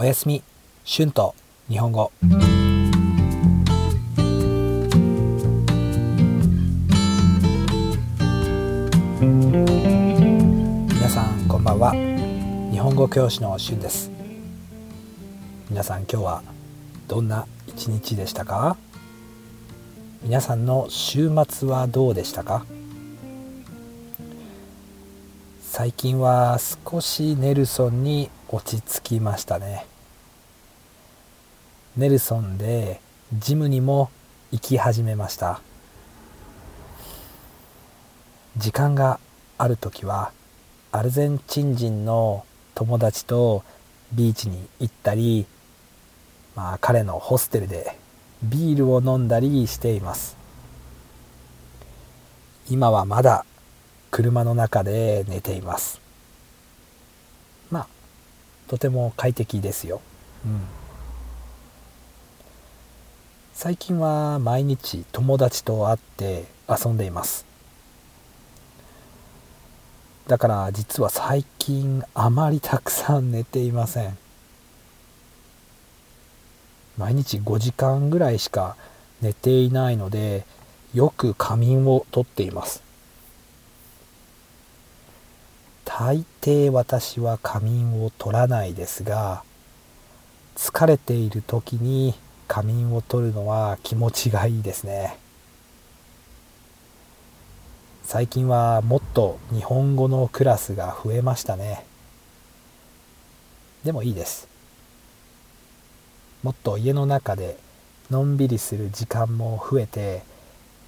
おやすみ。春と日本語。皆さんこんばんは。日本語教師の春です。皆さん今日はどんな一日でしたか？皆さんの週末はどうでしたか？最近は少しネルソンに落ち着きましたね。ネルソンでジムにも行き始めました。時間がある時はアルゼンチン人の友達とビーチに行ったり、まあ、彼のホステルでビールを飲んだりしています。今はまだ車の中で寝ています。とても快適ですよ、うん、最近は毎日友達と会って遊んでいます。だから実は最近あまりたくさん寝ていません。毎日5時間ぐらいしか寝ていないのでよく仮眠をとっています大抵私は仮眠を取らないですが疲れている時に仮眠を取るのは気持ちがいいですね。最近はもっと日本語のクラスが増えましたね。でもいいです。もっと家の中でのんびりする時間も増えて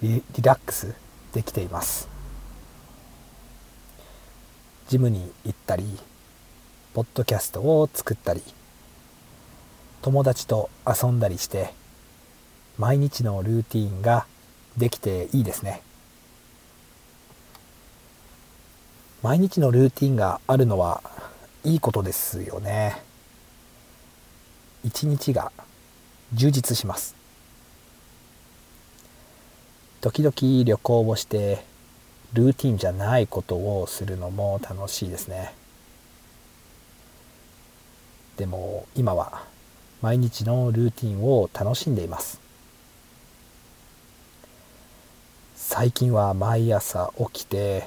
リラックスできています。ジムに行ったりポッドキャストを作ったり友達と遊んだりして毎日のルーティンができていいですね。毎日のルーティンがあるのはいいことですよね。一日が充実します。時々旅行をしてルーティンじゃないことをするのも楽しいですね。でも今は毎日のルーティンを楽しんでいます。最近は毎朝起きて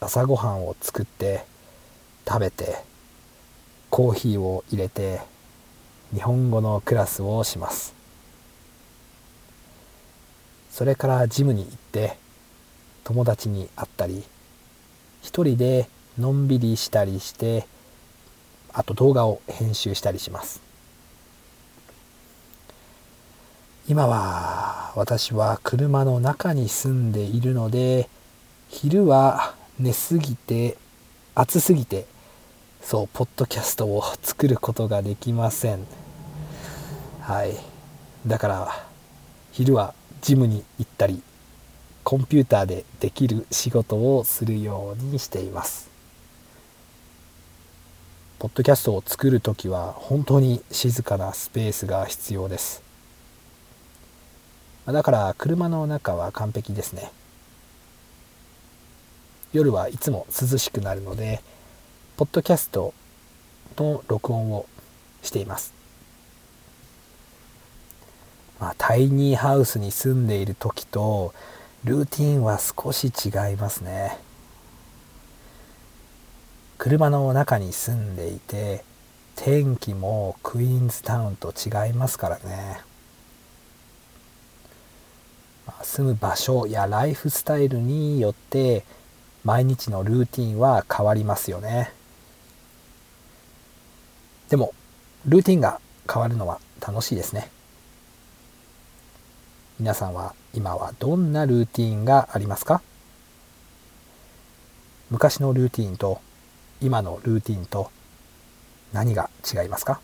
朝ごはんを作って食べてコーヒーを入れて日本語のクラスをします。それからジムに行って友達に会ったり一人でのんびりしたりしてあと動画を編集したりします。今は私は車の中に住んでいるので昼は寝すぎて暑すぎてそうポッドキャストを作ることができません。はい。だから昼はジムに行ったりコンピューターでできる仕事をするようにしています。ポッドキャストを作る時は本当に静かなスペースが必要です。だから車の中は完璧ですね。夜はいつも涼しくなるのでポッドキャストの録音をしています。まあ、タイニーハウスに住んでいる時とルーティンは少し違いますね。車の中に住んでいて天気もクイーンズタウンと違いますからね、住む場所やライフスタイルによって毎日のルーティンは変わりますよね。でもルーティンが変わるのは楽しいですね。皆さんは今はどんなルーティンがありますか？昔のルーティンと今のルーティンと何が違いますか？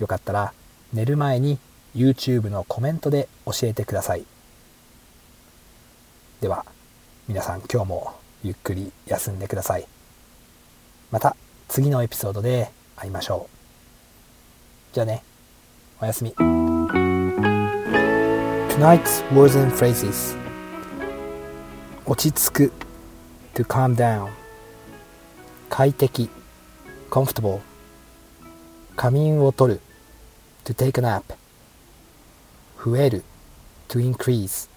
よかったら寝る前に YouTube のコメントで教えてください。では皆さん今日もゆっくり休んでください。また次のエピソードで会いましょう。じゃあね。おやすみ。Tonight's words and phrases 落ち着く to calm down 快適 comfortable 仮眠を取る to take a nap 増える to increase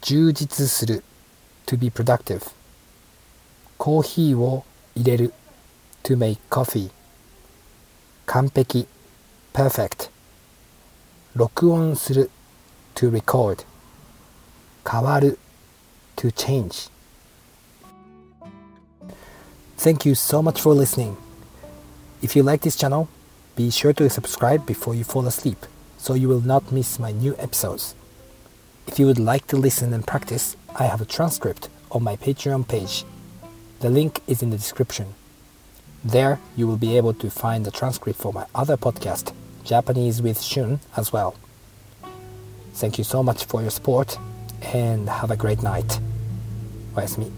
充実する to be productive コーヒーを入れる to make coffee 完璧 perfect 録音する to record 変わる to change Thank you so much for listening. If you like this channel, be sure to subscribe before you fall asleep so you will not miss my new episodes. If you would like to listen and practice, I have a transcript on my Patreon page. The link is in the description. There, you will be able to find the transcript for my other podcast, Japanese with Shun, as well. Thank you so much for your support and have a great night. おやすみ。